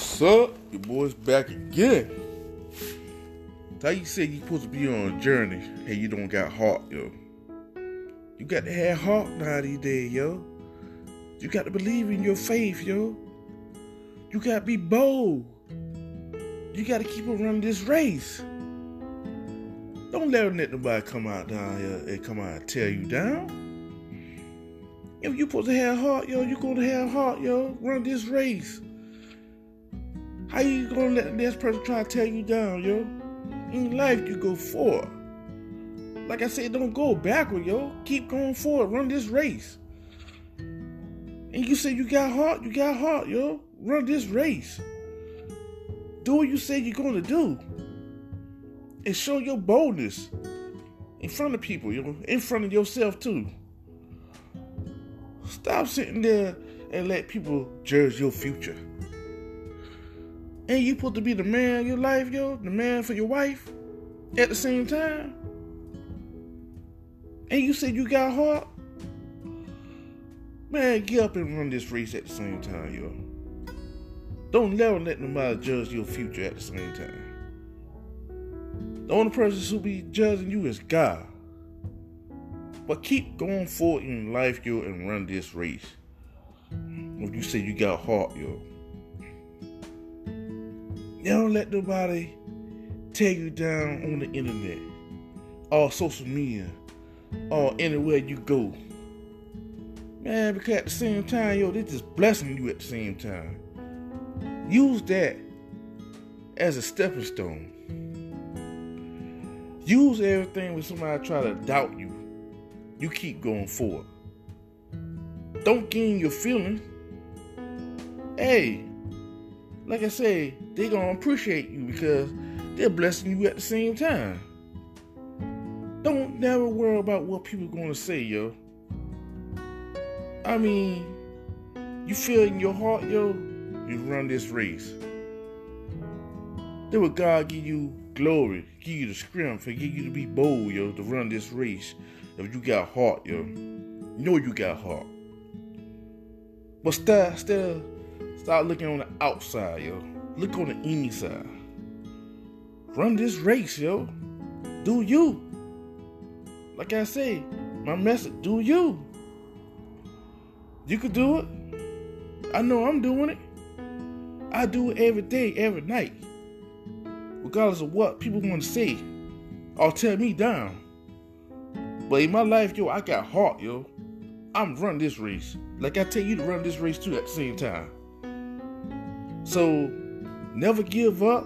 What's up? Your boy's back again. How you say you supposed to be on a journey and you don't got heart, yo? You got to have heart now these days, yo. You got to believe in your faith, yo. You got to be bold. You got to keep on running this race. Don't let nobody come out down here and come out and tear you down. If you supposed to have heart, yo, you gonna have heart, yo. Run this race. How you gonna let this person try to tear you down, yo? In life, you go forward. Like I said, don't go backward, yo. Keep going forward. Run this race. And you say you got heart, you got heart, yo. Run this race. Do what you say you're gonna do. And show your boldness in front of people, yo. In front of yourself too. Stop sitting there and let people judge your future. And you supposed to be the man of your life, yo, the man for your wife at the same time. And you said you got heart. Man, get up and run this race at the same time, yo. Don't never let nobody judge your future at the same time. The only person who be judging you is God. But keep going forward in life, yo, and run this race. If you say you got heart, yo. Don't let nobody tear you down on the internet or social media or anywhere you go. Man, because at the same time, yo, they're just blessing you at the same time. Use that as a stepping stone. Use everything when somebody try to doubt you. You keep going forward. Don't gain your feelings. Hey, like I say, they gonna appreciate you because they're blessing you at the same time. Don't never worry about what people gonna say, yo. I mean, you feel in your heart, yo, you run this race. Then will God give you glory, give you the strength, and give you to be bold, yo, to run this race. If you got heart, yo. You know you got heart. But still, still, start looking on the outside, yo. Look on the inside. Run this race, yo. Do you. Like I say, my message, do you. You could do it. I know I'm doing it. I do it every day, every night. Regardless of what people want to say or tear me down. But in my life, yo, I got heart, yo. I'm running this race. Like I tell you to run this race too at the same time. So never give up.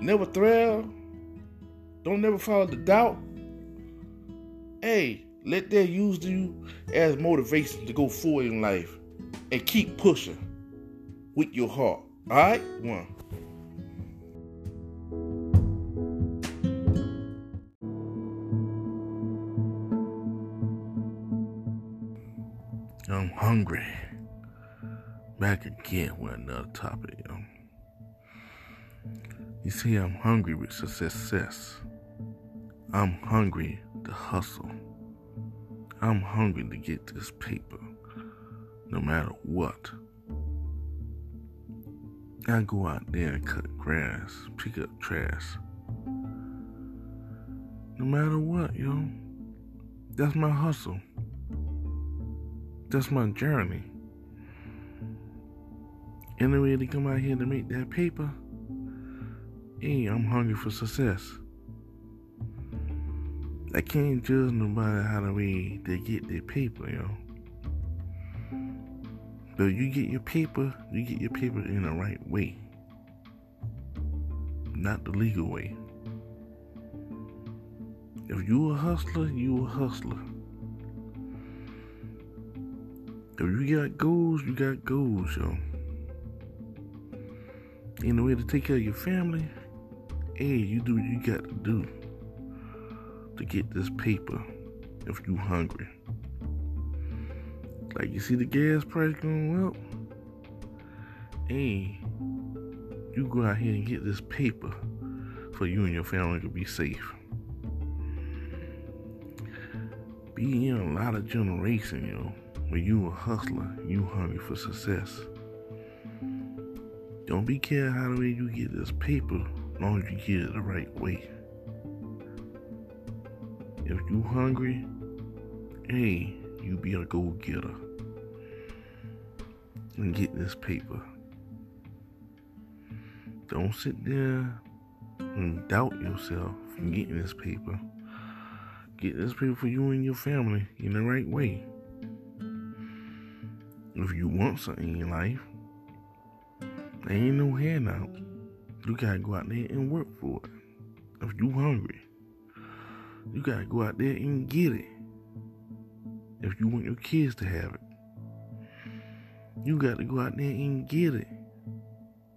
Never thrill. Don't never follow the doubt. Hey, let that use you as motivation to go forward in life and keep pushing with your heart. Alright? One. I'm hungry. Back again with another topic, yo. You see, I'm hungry with success. I'm hungry to hustle. I'm hungry to get this paper, no matter what. I go out there and cut grass, pick up trash. No matter what, yo. That's my hustle. That's my journey. Anyway, to come out here to make that paper, hey, I'm hungry for success. I can't judge nobody how the way they get their paper, yo. But you get your paper, you get your paper in the right way. Not the legal way. If you a hustler, you a hustler. If you got goals, you got goals, yo. In the way to take care of your family, hey, you do what you got to do to get this paper if you hungry. Like you see the gas price going up, hey, you go out here and get this paper for you and your family to be safe. Be in a lot of generation, you know. When you a hustler, you hungry for success. Don't be care how the way you get this paper, long as you get it the right way. If you hungry, hey, you be a go getter and get this paper. Don't sit there and doubt yourself from getting this paper. Get this paper for you and your family in the right way. If you want something in life, there ain't no handout. You gotta go out there and work for it. If you hungry, you gotta go out there and get it. If you want your kids to have it, you got to go out there and get it.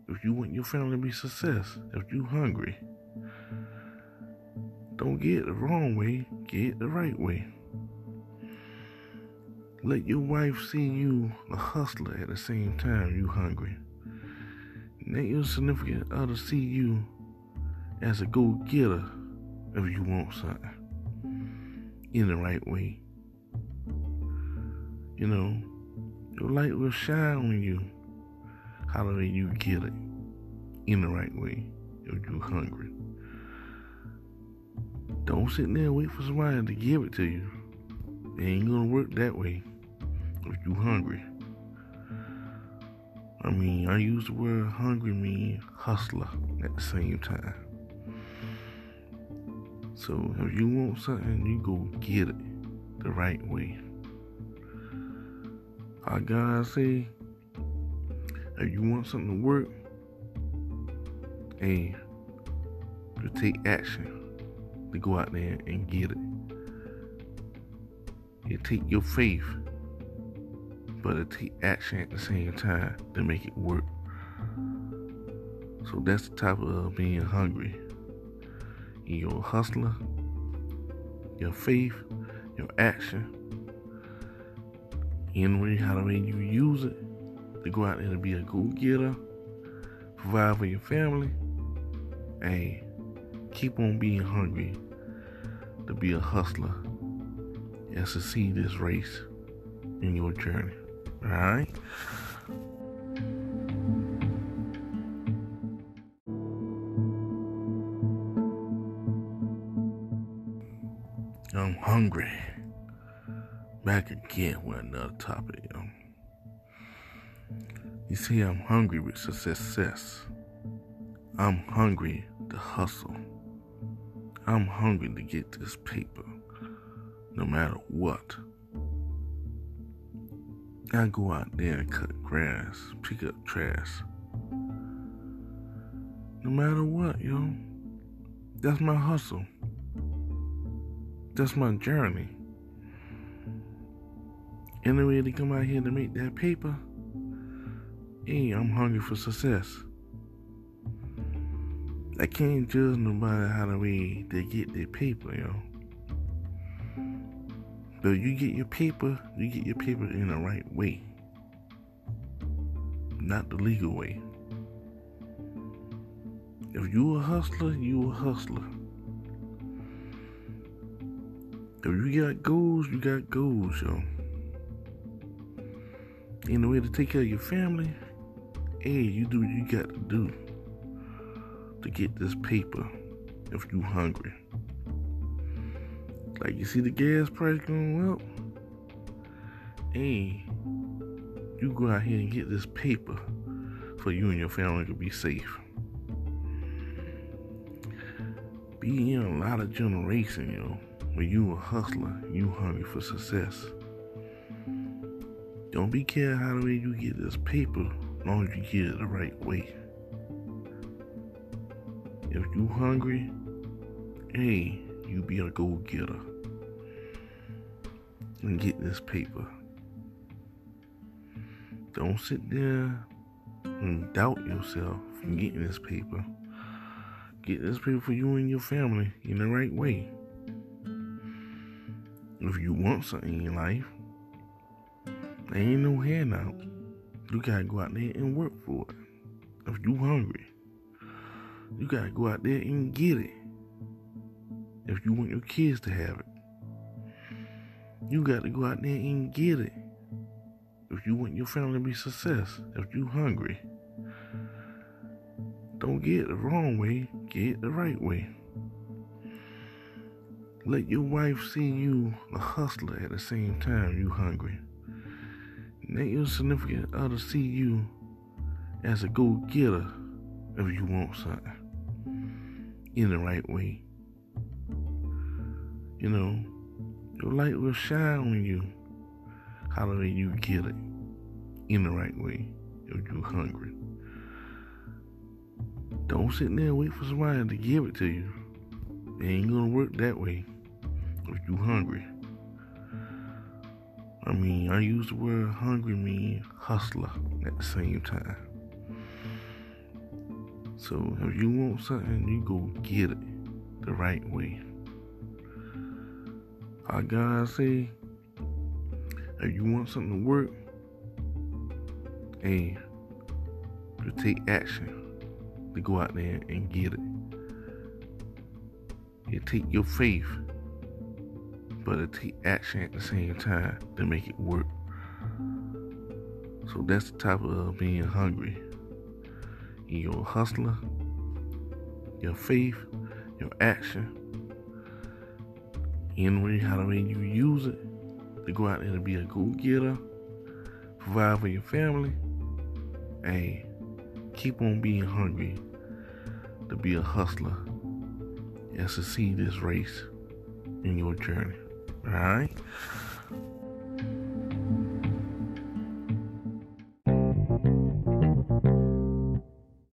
If you want your family to be success, if you hungry, don't get it the wrong way, get the right way. Let your wife see you a hustler at the same time you hungry. Let your significant other see you as a go-getter if you want something in the right way. You know, your light will shine on you. However you get it in the right way if you're hungry. Don't sit there and wait for somebody to give it to you. It ain't gonna work that way if you're hungry. I mean, I use the word hungry mean hustler at the same time. So if you want something, you go get it the right way. I gotta say, if you want something to work, hey, you take action to go out there and get it. You take your faith, but take action at the same time to make it work. So that's the type of uh, being hungry. You're a hustler, your faith, your action and way, how the way you use it to go out there and be a go getter, provide for your family. Hey, keep on being hungry to be a hustler and succeed this race in your journey. Alright? I'm hungry back again with another topic, yo. You see, I'm hungry with success. I'm hungry to hustle. I'm hungry to get this paper, no matter what. I go out there and cut grass, pick up trash. No matter what, yo. That's my hustle. That's my journey. Anyway, to come out here to make that paper. Hey, I'm hungry for success. I can't judge nobody how the way they get their paper, yo. But you get your paper, you get your paper in the right way. Not the legal way. If you a hustler, you a hustler. If you got goals, you got goals, yo in the way to take care of your family, hey, you do what you got to do to get this paper if you hungry. Like you see the gas price going up, hey, you go out here and get this paper for you and your family to be safe. Be in a lot of generation, you know, when you a hustler, you hungry for success. Don't be care how the way you get this paper, long as you get it the right way. If you hungry, hey, you be a go getter and get this paper. Don't sit there and doubt yourself from getting this paper. Get this paper for you and your family in the right way. If you want something in your life, there ain't no handout. You gotta go out there and work for it. If you hungry, you gotta go out there and get it. If you want your kids to have it, you gotta go out there and get it. If you want your family to be success, if you hungry, Don't get it the wrong way, get it the right way. Let your wife see you a hustler at the same time you hungry. Let your significant other see you as a go-getter if you want something in the right way. You know, your light will shine on you however you get it in the right way if you're hungry. Don't sit there and wait for somebody to give it to you. It ain't gonna work that way if you hungry. I mean, I use the word hungry mean hustler at the same time. So if you want something, you go get it the right way. How God say, if you want something to work, and you take action to go out there and get it. You take your faith, but it take action at the same time to make it work. So that's the type of being hungry. You're a hustler, your faith, your action, and way how the you use it to go out there and be a go-getter, provide for your family. Hey, keep on being hungry to be a hustler and succeed this race in your journey. All right.